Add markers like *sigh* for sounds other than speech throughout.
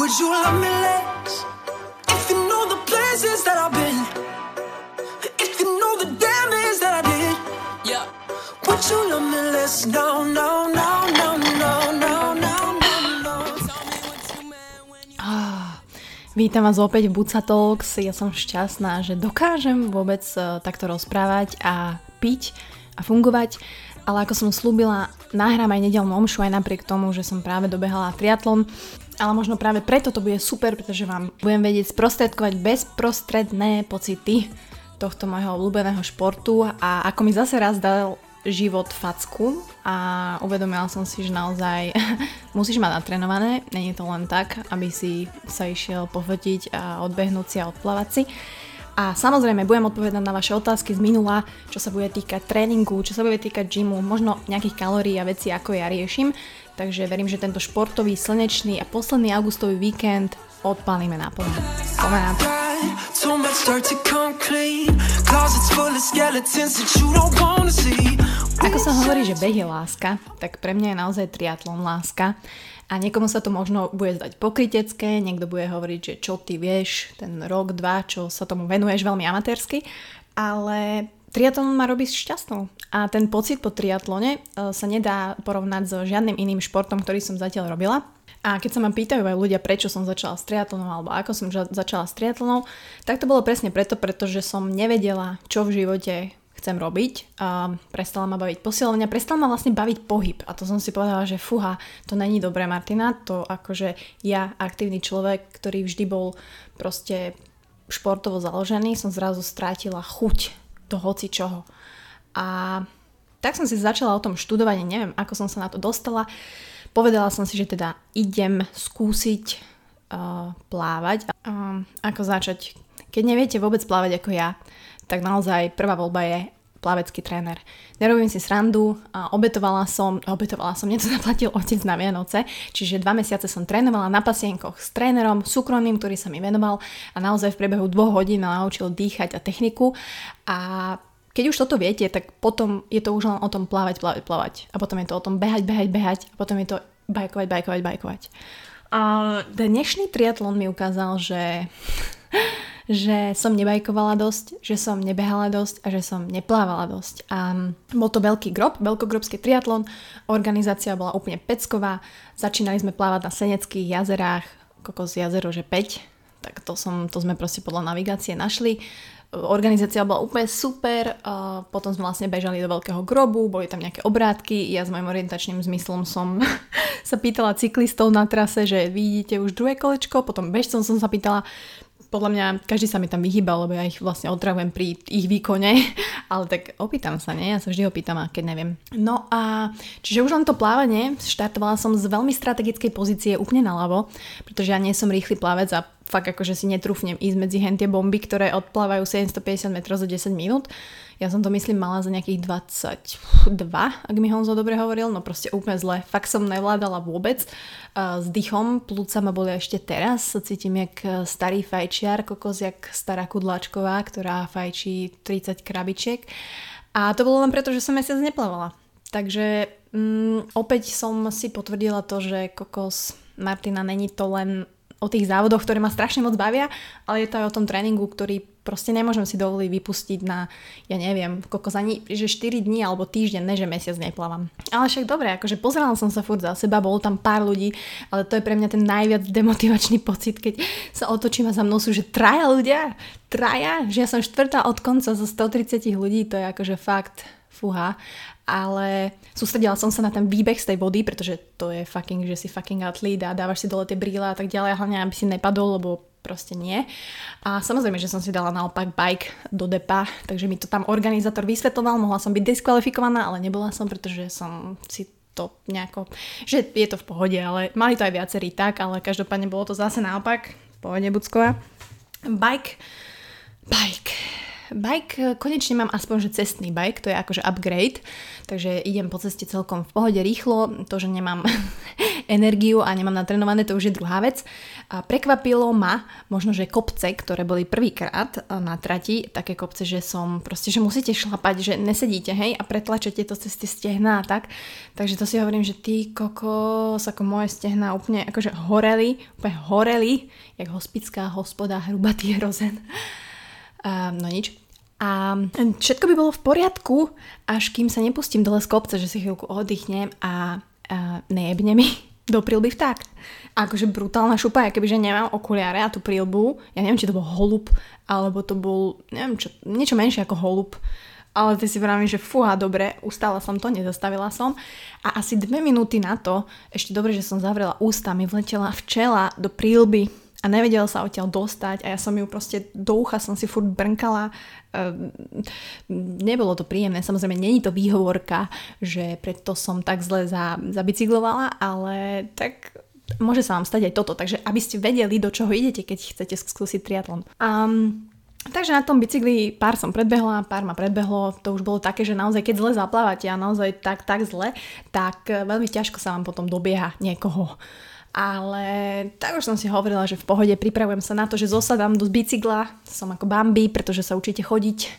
Would you love me less if you know the places that I've been? If you know the damage that I did? Yeah. Would you love me less? No, no, no, no, no, no, no, no, no. Vítam vás opäť v Buca Talks. Ja som šťastná, že dokážem vôbec eh, takto rozprávať a piť a fungovať. Ale ako som slúbila, nahrám aj nedelnú omšu aj napriek tomu, že som práve dobehala triatlon. Ale možno práve preto to bude super, pretože vám budem vedieť sprostredkovať bezprostredné pocity tohto môjho obľúbeného športu a ako mi zase raz dal život facku a uvedomila som si, že naozaj *laughs* musíš mať natrenované, není to len tak, aby si sa išiel pofotiť a odbehnúť si a odplávať si. A samozrejme budem odpovedať na vaše otázky z minula, čo sa bude týkať tréningu, čo sa bude týkať gymu, možno nejakých kalórií a veci, ako ja riešim. Takže verím, že tento športový, slnečný a posledný augustový víkend odpálime naplno. Poďme na to. Too much dirt to come clean. Closets full of skeletons that you don't wanna see. Ako sa hovorí, že beh je láska, tak pre mňa je naozaj triatlon láska. A niekomu sa to možno bude zdať pokrytecké, niekto bude hovoriť, že čo ty vieš, ten rok, dva, čo sa tomu venuješ veľmi amatérsky, ale triatlon ma robí šťastnou. A ten pocit po triatlone e, sa nedá porovnať so žiadnym iným športom, ktorý som zatiaľ robila. A keď sa ma pýtajú aj ľudia, prečo som začala s triatlonom alebo ako som začala s triatlonom, tak to bolo presne preto, pretože som nevedela, čo v živote chcem robiť. A prestala ma baviť posilovňa, prestala ma vlastne baviť pohyb. A to som si povedala, že fuha, to není dobré Martina, to akože ja, aktívny človek, ktorý vždy bol proste športovo založený, som zrazu strátila chuť do hoci čoho. A tak som si začala o tom študovať, neviem, ako som sa na to dostala. Povedala som si, že teda idem skúsiť uh, plávať. Um, ako začať? Keď neviete vôbec plávať ako ja, tak naozaj prvá voľba je plavecký tréner. Nerobím si srandu, a obetovala som, obetovala som, *laughs* mne to zaplatil otec na Vianoce, čiže dva mesiace som trénovala na pasienkoch s trénerom súkromným, ktorý sa mi venoval a naozaj v priebehu dvoch hodín ma naučil dýchať a techniku a keď už toto viete, tak potom je to už len o tom plávať, plávať, plávať. A potom je to o tom behať, behať, behať. A potom je to bajkovať, bajkovať, bajkovať. A dnešný triatlon mi ukázal, že, *laughs* že som nebajkovala dosť, že som nebehala dosť a že som neplávala dosť. A bol to veľký grob, veľkogrobský triatlon, organizácia bola úplne pecková, začínali sme plávať na Seneckých jazerách, kokos jazero, že 5, tak to, som, to sme proste podľa navigácie našli. Organizácia bola úplne super, potom sme vlastne bežali do veľkého grobu, boli tam nejaké obrátky, ja s mojim orientačným zmyslom som *laughs* sa pýtala cyklistov na trase, že vidíte už druhé kolečko, potom bežcom som sa pýtala, podľa mňa každý sa mi tam vyhýbal, lebo ja ich vlastne otravujem pri ich výkone, *laughs* ale tak opýtam sa, nie? Ja sa vždy opýtam, a keď neviem. No a čiže už len to plávanie, štartovala som z veľmi strategickej pozície úplne naľavo, pretože ja nie som rýchly plavec a fakt akože si netrúfnem ísť medzi hentie bomby, ktoré odplávajú 750 metrov za 10 minút. Ja som to myslím mala za nejakých 22, ak mi Honzo dobre hovoril, no proste úplne zle. Fakt som nevládala vôbec. S dýchom, plúca ma boli ešte teraz, cítim jak starý fajčiar, kokos jak stará kudláčková, ktorá fajčí 30 krabičiek. A to bolo len preto, že som mesiac neplávala. Takže mm, opäť som si potvrdila to, že kokos Martina není to len o tých závodoch, ktoré ma strašne moc bavia, ale je to aj o tom tréningu, ktorý proste nemôžem si dovoliť vypustiť na, ja neviem, kokos ani, že 4 dní alebo týždeň, ne že mesiac neplávam. Ale však dobre, akože pozerala som sa furt za seba, bolo tam pár ľudí, ale to je pre mňa ten najviac demotivačný pocit, keď sa otočím a za mnou sú, že traja ľudia, traja, že ja som štvrtá od konca zo 130 ľudí, to je akože fakt fúha ale sústredila som sa na ten výbeh z tej vody, pretože to je fucking, že si fucking atlét a dávaš si dole tie brýle a tak ďalej, a hlavne aby si nepadol, lebo proste nie. A samozrejme, že som si dala naopak bike do depa, takže mi to tam organizátor vysvetloval, mohla som byť diskvalifikovaná, ale nebola som, pretože som si to nejako, že je to v pohode, ale mali to aj viacerí tak, ale každopádne bolo to zase naopak, pohode Bucková. Bike, bike, Bike, e, konečne mám aspoň, že cestný bike, to je akože upgrade, takže idem po ceste celkom v pohode rýchlo, to, že nemám *laughs* energiu a nemám natrenované, to už je druhá vec. A prekvapilo ma možno, že kopce, ktoré boli prvýkrát na trati, také kopce, že som proste, že musíte šlapať, že nesedíte, hej, a pretlačete to cez tie stehná a tak. Takže to si hovorím, že ty kokos, ako moje stehná úplne akože horeli, úplne horeli, jak hospická hospoda, hrubatý *laughs* hrozen. Um, no nič. A všetko by bolo v poriadku, až kým sa nepustím dole z kopca, že si chvíľku oddychnem a, a nejebne mi *laughs* do prilby vták. Akože brutálna šupa, keby že nemám okuliare a tú prilbu, ja neviem, či to bol holub, alebo to bol, neviem čo, niečo menšie ako holub, ale ty si vravím, že fúha, dobre, ustala som to, nezastavila som. A asi dve minúty na to, ešte dobre, že som zavrela ústa, mi vletela včela do prílby a nevedel sa odtiaľ dostať a ja som ju proste do ucha som si furt brnkala. Ehm, nebolo to príjemné, samozrejme není to výhovorka, že preto som tak zle za, zabicyklovala, ale tak môže sa vám stať aj toto, takže aby ste vedeli, do čoho idete, keď chcete skúsiť triatlon. Um, Takže na tom bicykli pár som predbehla, pár ma predbehlo, to už bolo také, že naozaj keď zle zaplávate a naozaj tak, tak zle, tak veľmi ťažko sa vám potom dobieha niekoho ale tak už som si hovorila, že v pohode pripravujem sa na to, že zosadám do bicykla, som ako Bambi, pretože sa učíte chodiť eh,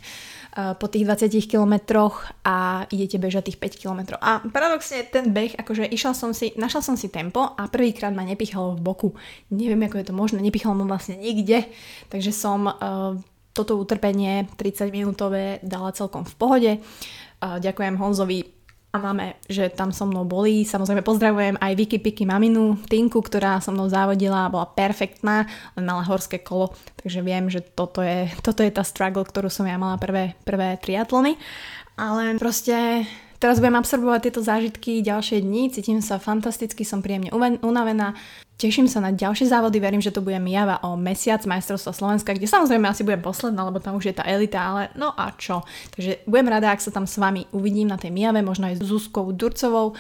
po tých 20 kilometroch a idete bežať tých 5 kilometrov. A paradoxne ten beh, akože išla som si, našla som si tempo a prvýkrát ma nepichalo v boku. Neviem, ako je to možné, nepichalo ma vlastne nikde, takže som uh, toto utrpenie 30 minútové dala celkom v pohode. Uh, ďakujem Honzovi a máme, že tam so mnou boli. Samozrejme pozdravujem aj Vicky Piky maminu, Tinku, ktorá so mnou závodila, bola perfektná, len mala horské kolo, takže viem, že toto je, toto je tá struggle, ktorú som ja mala prvé, prvé triatlony. Ale proste Teraz budem absorbovať tieto zážitky ďalšie dni, cítim sa fantasticky, som príjemne unavená, teším sa na ďalšie závody, verím, že to budem java o mesiac majstrovstva Slovenska, kde samozrejme asi budem posledná, lebo tam už je tá elita, ale no a čo. Takže budem rada, ak sa tam s vami uvidím na tej Mijave, možno aj s Zuzkou Durcovou.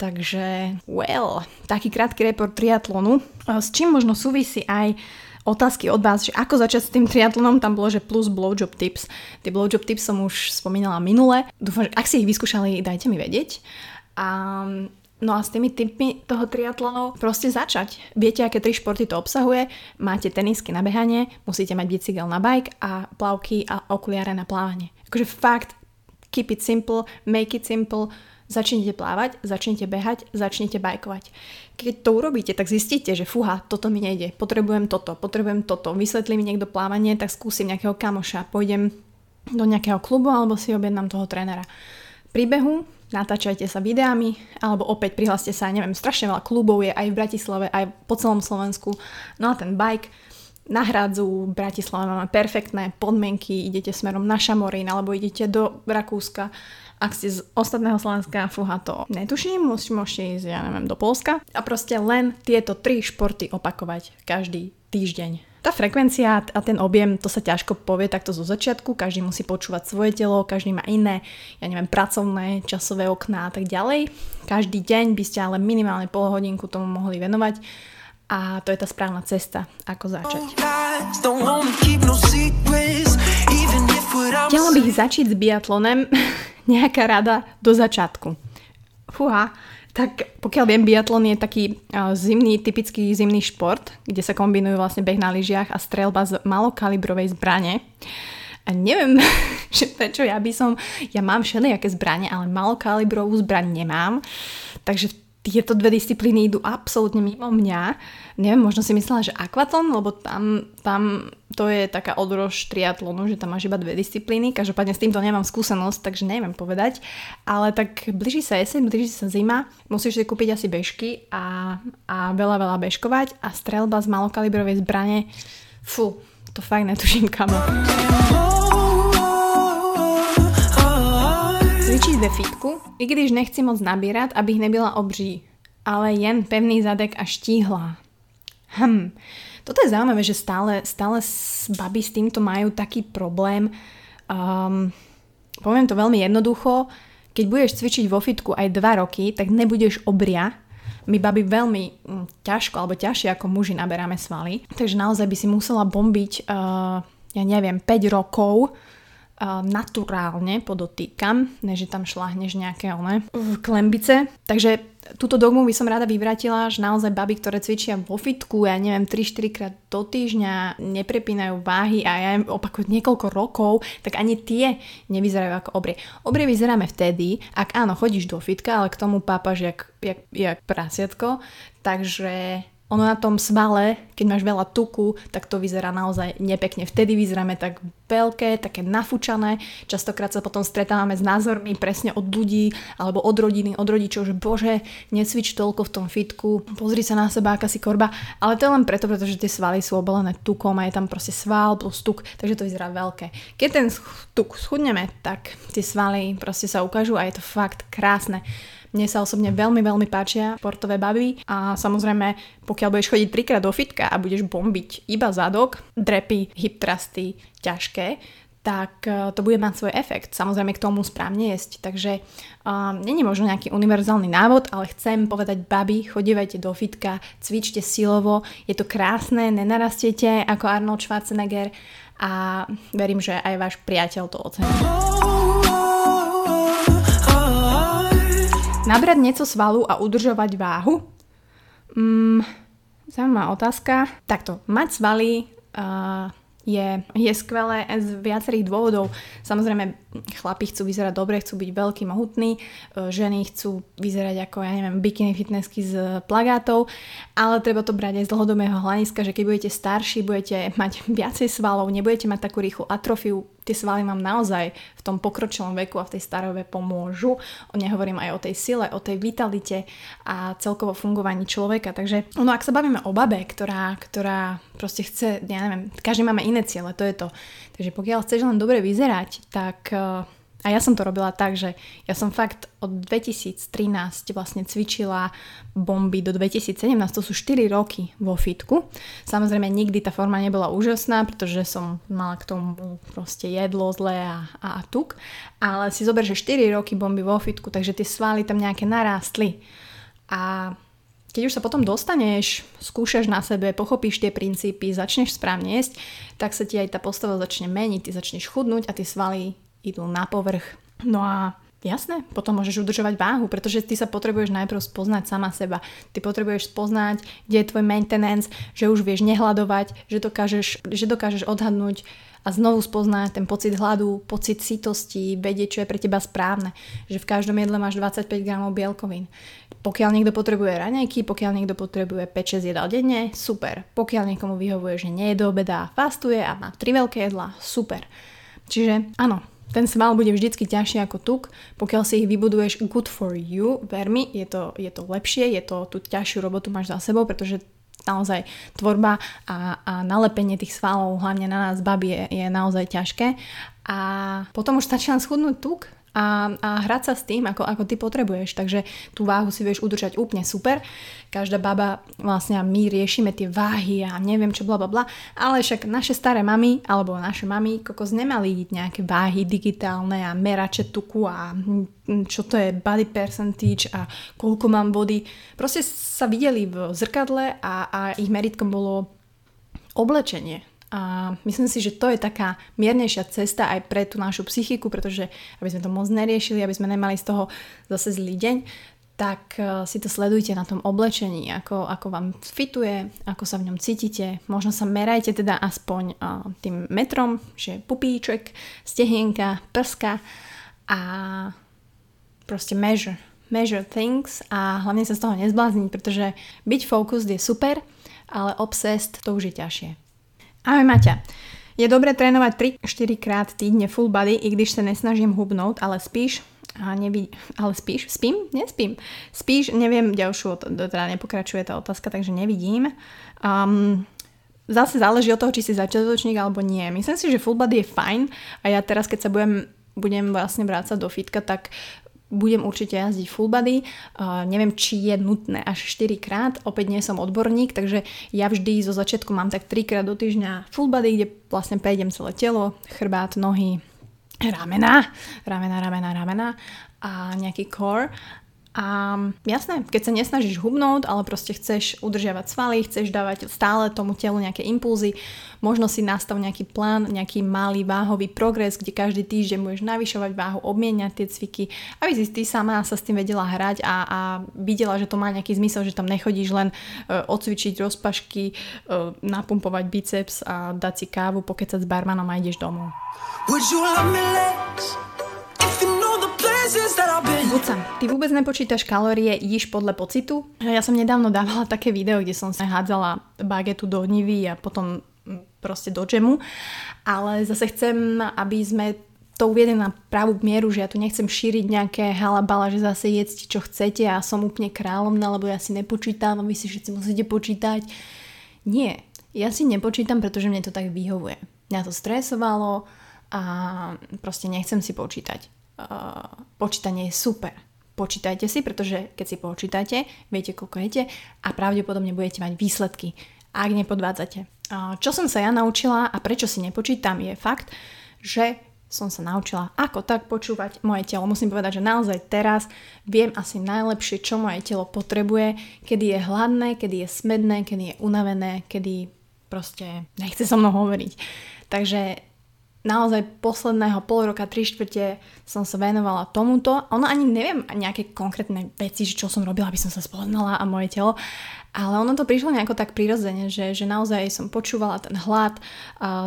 Takže, well, taký krátky report triatlonu, s čím možno súvisí aj otázky od vás, že ako začať s tým triatlonom, tam bolo, že plus blowjob tips. Tie blowjob tips som už spomínala minule. Dúfam, že ak si ich vyskúšali, dajte mi vedieť. A No a s tými typmi toho triatlonu proste začať. Viete, aké tri športy to obsahuje? Máte tenisky na behanie, musíte mať bicykel na bike a plavky a okuliare na plávanie. Akože fakt, keep it simple, make it simple, Začnite plávať, začnete behať, začnete bajkovať. Keď to urobíte, tak zistíte, že fúha, toto mi nejde, potrebujem toto, potrebujem toto, vysvetlí mi niekto plávanie, tak skúsim nejakého kamoša, pôjdem do nejakého klubu alebo si objednám toho trénera. Pri behu natáčajte sa videami alebo opäť prihláste sa, neviem, strašne veľa klubov je aj v Bratislave, aj po celom Slovensku. No a ten bike na Hradzu, v Bratislave máme perfektné podmienky, idete smerom na Šamorín alebo idete do Rakúska ak ste z ostatného Slovenska, fúha to netuším, môžete ísť, ja neviem, do Polska. A proste len tieto tri športy opakovať každý týždeň. Tá frekvencia a ten objem, to sa ťažko povie takto zo začiatku, každý musí počúvať svoje telo, každý má iné, ja neviem, pracovné, časové okná a tak ďalej. Každý deň by ste ale minimálne pol hodinku tomu mohli venovať a to je tá správna cesta, ako začať. Chcela bych začať s biatlonem, *laughs* nejaká rada do začiatku. Fúha, tak pokiaľ viem, biatlon je taký zimný, typický zimný šport, kde sa kombinujú vlastne beh na lyžiach a strelba z malokalibrovej zbrane. A neviem, *laughs* že prečo ja by som, ja mám všelijaké zbranie, ale malokalibrovú zbraň nemám. Takže v tieto dve disciplíny idú absolútne mimo mňa. Neviem, možno si myslela, že akvaton, lebo tam, tam to je taká odrož triatlonu, že tam máš iba dve disciplíny. Každopádne s týmto nemám skúsenosť, takže neviem povedať. Ale tak blíži sa jeseň, blíži sa zima, musíš si kúpiť asi bežky a, a veľa, veľa bežkovať a strelba z malokalibrovej zbrane, fu, to fakt netuším kamo. Ve fitku, i když nechci moc nabírať, abych nebyla obří, ale jen pevný zadek a štíhla. Hm, toto je zaujímavé, že stále, stále baby s týmto majú taký problém. Um, poviem to veľmi jednoducho, keď budeš cvičiť vo fitku aj 2 roky, tak nebudeš obria. My baby veľmi hm, ťažko alebo ťažšie ako muži naberáme svaly. Takže naozaj by si musela bombiť, uh, ja neviem, 5 rokov naturálne podotýkam, než tam šláhneš nejaké one klembice. Takže túto dogmu by som rada vyvratila, že naozaj baby, ktoré cvičia vo fitku, ja neviem, 3-4 krát do týždňa, neprepínajú váhy a ja im opakujem niekoľko rokov, tak ani tie nevyzerajú ako obrie. Obrie vyzeráme vtedy, ak áno, chodíš do fitka, ale k tomu pápaš jak, jak, jak prasiatko, takže ono na tom svale, keď máš veľa tuku, tak to vyzerá naozaj nepekne. Vtedy vyzeráme tak veľké, také nafúčané. Častokrát sa potom stretávame s názormi presne od ľudí alebo od rodiny, od rodičov, že bože, necvič toľko v tom fitku, pozri sa na seba, aká si korba. Ale to je len preto, pretože tie svaly sú obalené tukom a je tam proste sval plus tuk, takže to vyzerá veľké. Keď ten tuk schudneme, tak tie svaly proste sa ukážu a je to fakt krásne. Mne sa osobne veľmi, veľmi páčia športové baby a samozrejme, pokiaľ budeš chodiť trikrát do fitka a budeš bombiť iba zadok, drepy, hip trusty, ťažké, tak e, to bude mať svoj efekt. Samozrejme k tomu správne jesť. Takže um, není možno nejaký univerzálny návod, ale chcem povedať, baby, chodívajte do fitka, cvičte silovo, je to krásne, nenarastiete ako Arnold Schwarzenegger a verím, že aj váš priateľ to ocení. Nabrať nieco svalu a udržovať váhu? Mm, zaujímavá otázka. Takto, mať svaly uh, je, je skvelé z viacerých dôvodov. Samozrejme, chlapi chcú vyzerať dobre, chcú byť veľký, mohutní, e, ženy chcú vyzerať ako, ja neviem, bikini fitnessky z plagátov, ale treba to brať aj z dlhodobého hľadiska, že keď budete starší, budete mať *laughs* viacej svalov, nebudete mať takú rýchlu atrofiu, tie svaly vám naozaj v tom pokročilom veku a v tej starobe pomôžu. Nehovorím aj o tej sile, o tej vitalite a celkovo fungovaní človeka. Takže no ak sa bavíme o babe, ktorá, ktorá proste chce, ja neviem, každý máme iné ciele, to je to. Takže pokiaľ chceš len dobre vyzerať, tak a ja som to robila tak, že ja som fakt od 2013 vlastne cvičila bomby do 2017, to sú 4 roky vo fitku. Samozrejme nikdy tá forma nebola úžasná, pretože som mala k tomu proste jedlo zlé a, a, tuk. Ale si zober, že 4 roky bomby vo fitku, takže tie svaly tam nejaké narástli. A keď už sa potom dostaneš, skúšaš na sebe, pochopíš tie princípy, začneš správne jesť, tak sa ti aj tá postava začne meniť, ty začneš chudnúť a tie svaly idú na povrch. No a Jasné, potom môžeš udržovať váhu, pretože ty sa potrebuješ najprv spoznať sama seba. Ty potrebuješ spoznať, kde je tvoj maintenance, že už vieš nehľadovať, že dokážeš, že dokážeš odhadnúť a znovu spoznať ten pocit hladu, pocit sítosti, vedieť, čo je pre teba správne. Že v každom jedle máš 25 gramov bielkovín. Pokiaľ niekto potrebuje raňajky, pokiaľ niekto potrebuje 5-6 jedál denne, super. Pokiaľ niekomu vyhovuje, že nie je do obeda a fastuje a má 3 veľké jedlá, super. Čiže áno, ten sval bude vždycky ťažší ako tuk, pokiaľ si ich vybuduješ good for you, ver mi, je to, je to lepšie, je to, tú ťažšiu robotu máš za sebou, pretože naozaj tvorba a, a nalepenie tých svalov, hlavne na nás babi, je, je naozaj ťažké. A potom už stačí len schudnúť tuk a, a hrať sa s tým, ako, ako ty potrebuješ. Takže tú váhu si vieš udržať úplne super. Každá baba, vlastne my riešime tie váhy a neviem čo, bla bla bla, ale však naše staré mamy, alebo naše mamy, kokos nemali nejaké váhy digitálne a merače tuku a čo to je body percentage a koľko mám body. Proste sa videli v zrkadle a, a ich meritkom bolo oblečenie a myslím si, že to je taká miernejšia cesta aj pre tú našu psychiku, pretože aby sme to moc neriešili, aby sme nemali z toho zase zlý deň, tak e, si to sledujte na tom oblečení, ako, ako vám fituje, ako sa v ňom cítite. Možno sa merajte teda aspoň uh, tým metrom, že pupíček, stehienka, prska a proste measure. Measure things a hlavne sa z toho nezblázniť, pretože byť focused je super, ale obsessed to už je ťažšie. Ahoj Maťa. Je dobré trénovať 3-4 krát týdne full body, i když sa nesnažím hubnúť, ale spíš a neví, ale spíš? Spím? Nespím. Spíš, neviem, ďalšiu, teda nepokračuje tá otázka, takže nevidím. Um, zase záleží od toho, či si začiatočník alebo nie. Myslím si, že full body je fajn a ja teraz, keď sa budem budem vlastne vrácať do fitka, tak budem určite jazdiť full body. Uh, neviem, či je nutné až 4 krát, opäť nie som odborník, takže ja vždy zo začiatku mám tak 3 krát do týždňa full body, kde vlastne prejdem celé telo, chrbát, nohy, ramena, ramena, ramena, ramena. A nejaký core A jasné, keď sa nesnažíš hubnúť, ale proste chceš udržiavať svaly, chceš dávať stále tomu telu nejaké impulzy, možno si nastav nejaký plán, nejaký malý váhový progres, kde každý týždeň budeš navyšovať váhu, obmieniať tie cviky, aby si ty sama sa s tým vedela hrať a, a videla, že to má nejaký zmysel, že tam nechodíš len uh, odcvičiť rozpašky, uh, napumpovať biceps a dať si kávu, pokecať s barmanom a ideš domov. Would you love me less Buca, ty vôbec nepočítaš kalórie, idíš podľa pocitu? Ja som nedávno dávala také video, kde som sa hádzala bagetu do nivy a potom mm, proste do džemu, ale zase chcem, aby sme to uviedli na pravú mieru, že ja tu nechcem šíriť nejaké halabala, že zase jedzte čo chcete a som úplne kráľovná, lebo ja si nepočítam a vy si všetci musíte počítať. Nie, ja si nepočítam, pretože mne to tak vyhovuje. Mňa to stresovalo a proste nechcem si počítať uh, počítanie je super. Počítajte si, pretože keď si počítate, viete, koľko jete a pravdepodobne budete mať výsledky, ak nepodvádzate. Čo som sa ja naučila a prečo si nepočítam je fakt, že som sa naučila ako tak počúvať moje telo. Musím povedať, že naozaj teraz viem asi najlepšie, čo moje telo potrebuje, kedy je hladné, kedy je smedné, kedy je unavené, kedy proste nechce so mnou hovoriť. Takže naozaj posledného pol roka, tri štvrte som sa venovala tomuto. Ono ani neviem nejaké konkrétne veci, čo som robila, aby som sa spoznala a moje telo, ale ono to prišlo nejako tak prirodzene, že, že naozaj som počúvala ten hlad,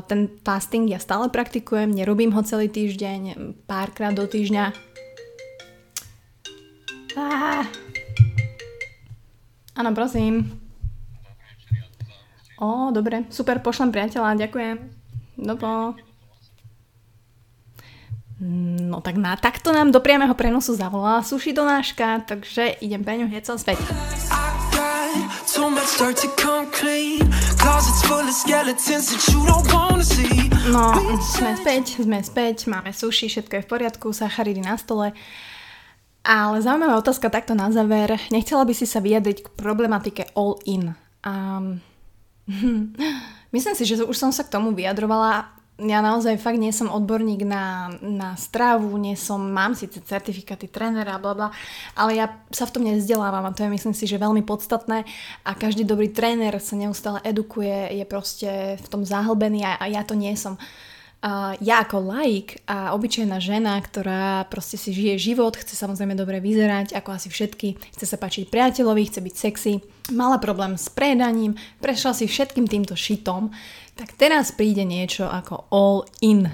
ten fasting ja stále praktikujem, nerobím ho celý týždeň, párkrát do týždňa. Ah. Áno, prosím. Ó, dobre, super, pošlem priateľa, ďakujem. Dopo. No tak na takto nám do priamého prenosu zavolala suši donáška, takže idem pre ňu hneď som späť. No, sme späť, sme späť, máme suši, všetko je v poriadku, sacharidy na stole. Ale zaujímavá otázka takto na záver. Nechcela by si sa vyjadriť k problematike all in. Um, *laughs* myslím si, že už som sa k tomu vyjadrovala ja naozaj fakt nie som odborník na, na stravu, nie som, mám síce certifikáty trénera, bla bla, ale ja sa v tom nezdelávam a to je myslím si, že veľmi podstatné a každý dobrý tréner sa neustále edukuje, je proste v tom zahlbený a, a ja to nie som. Uh, ja ako laik a obyčajná žena, ktorá proste si žije život, chce samozrejme dobre vyzerať, ako asi všetky, chce sa páčiť priateľovi, chce byť sexy, mala problém s predaním, prešla si všetkým týmto šitom, tak teraz príde niečo ako all in.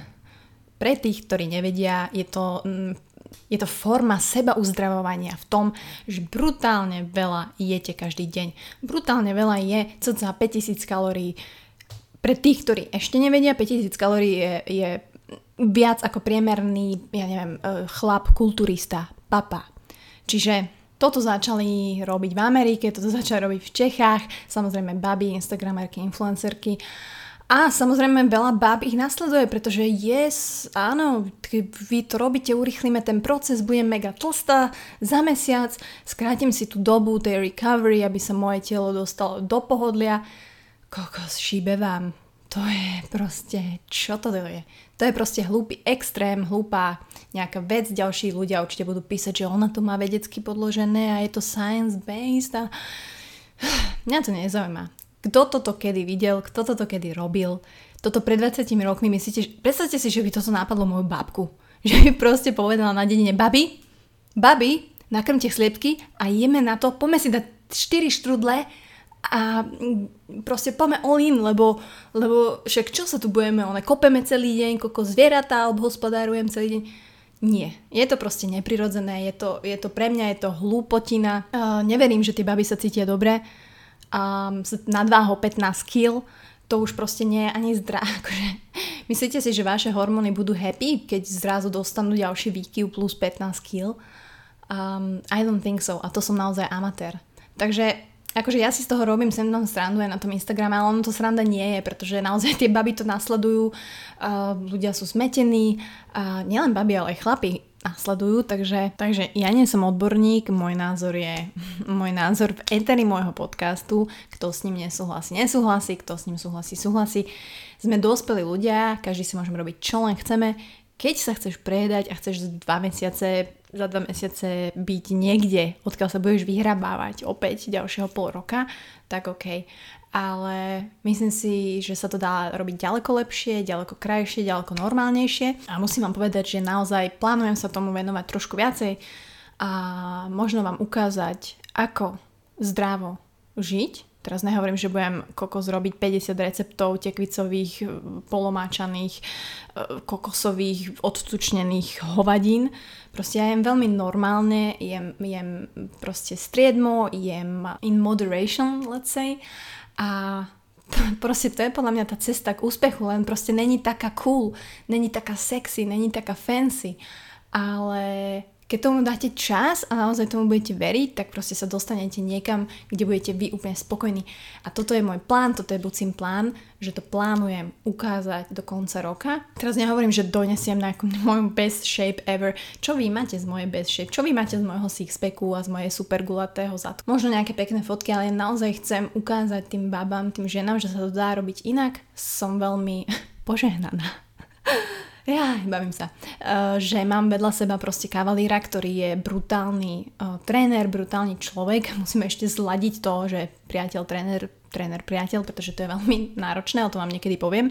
Pre tých, ktorí nevedia, je to, mm, je to forma seba uzdravovania v tom, že brutálne veľa jete každý deň. Brutálne veľa je cca 5000 kalórií. Pre tých, ktorí ešte nevedia, 5000 kalórií je, je viac ako priemerný, ja neviem, e, chlap, kulturista, papa. Čiže toto začali robiť v Amerike, toto *laughs* začali robiť v Čechách, samozrejme baby, instagramerky, influencerky. A samozrejme veľa báb ich nasleduje, pretože yes, áno, vy to robíte, urychlíme ten proces, budem mega tlstá za mesiac, skrátim si tú dobu tej recovery, aby sa moje telo dostalo do pohodlia. Kokos, šíbe vám. To je proste, čo to je? To je proste hlúpy extrém, hlúpa nejaká vec. Ďalší ľudia určite budú písať, že ona to má vedecky podložené a je to science-based a... Mňa to nezaujíma. Kto toto kedy videl, kto toto kedy robil. Toto pred 20 rokmi myslíte, predstavte si, že by toto napadlo moju babku. *laughs* Že by proste povedala na dedine, babi, babi, nakrmte sliepky a jeme na to, poďme si dať 4 štrudle a proste poďme all in, lebo, lebo však čo sa tu budeme, one kopeme celý deň, koľko zvieratá obhospodárujem celý deň. Nie, je to proste neprirodzené, je to, je to pre mňa je to hlúpotina. Uh, neverím, že tie baby sa cítia dobre um, s nadváhou 15 kg, to už proste nie je ani zdrá. *laughs* Akože, myslíte si, že vaše hormóny budú happy, keď zrazu dostanú ďalší výkyv plus 15 kg? Um, I don't think so. A to som naozaj amatér. Takže akože ja si z toho robím sem tam srandu aj na tom Instagrame, ale ono to sranda nie je, pretože naozaj tie baby to nasledujú, uh, ľudia sú smetení, uh, nielen baby, ale aj chlapi nasledujú, takže, takže ja nie som odborník, môj názor je *laughs* môj názor v eteri môjho podcastu, kto s ním nesúhlasí, nesúhlasí, kto s ním súhlasí, súhlasí. Sme dospelí ľudia, každý si môžeme robiť čo len chceme, keď sa chceš prejedať a chceš dva mesiace za dva mesiace byť niekde, odkiaľ sa budeš vyhrabávať opäť ďalšieho pol roka, tak OK. Ale myslím si, že sa to dá robiť ďaleko lepšie, ďaleko krajšie, ďaleko normálnejšie. A musím vám povedať, že naozaj plánujem sa tomu venovať trošku viacej a možno vám ukázať, ako zdravo žiť Teraz nehovorím, že budem kokos robiť 50 receptov tekvicových, polomáčaných, e, kokosových, odtučnených hovadín. Proste ja jem veľmi normálne, jem, jem proste striedmo, jem in moderation, let's say. A proste to je podľa mňa tá cesta k úspechu, len proste není taká cool, není taká sexy, není taká fancy. Ale keď tomu dáte čas a naozaj tomu budete veriť, tak proste sa dostanete niekam, kde budete vy úplne spokojní. A toto je môj plán, toto je bucím plán, že to plánujem ukázať do konca roka. Teraz nehovorím, že donesiem nejakú *laughs* moju best shape ever. Čo vy máte z mojej best shape? Čo vy máte z môjho sixpacku a z mojej super gulatého zadku? Možno nejaké pekné fotky, ale naozaj chcem ukázať tým babám, tým ženám, že sa to dá robiť inak. Som veľmi *laughs* požehnaná ja, bavím sa, uh, že mám vedľa seba proste kavalíra, ktorý je brutálny uh, tréner, brutálny človek. *laughs* Musíme ešte zladiť to, že priateľ, tréner, tréner, priateľ, pretože to je veľmi *laughs* náročné, o tom vám niekedy poviem.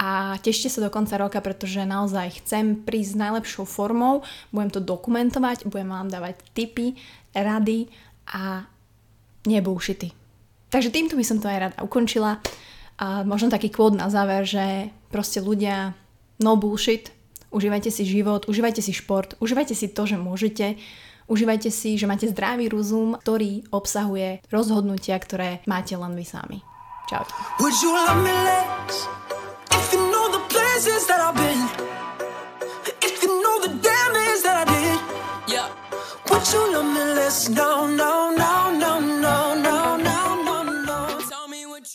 A tešte sa do konca roka, pretože naozaj chcem prísť s najlepšou formou, budem to dokumentovať, budem vám dávať tipy, rady a nebullshity. Takže týmto by som to aj rada ukončila. A možno taký kvót na záver, že proste ľudia no bullshit, užívajte si život, užívajte si šport, užívajte si to, že môžete, užívajte si, že máte zdravý rozum, ktorý obsahuje rozhodnutia, ktoré máte len vy sami. Čau. Would you love me less if you know the places that I've been? If you know the damage that I did? Yeah. Would you love me less now?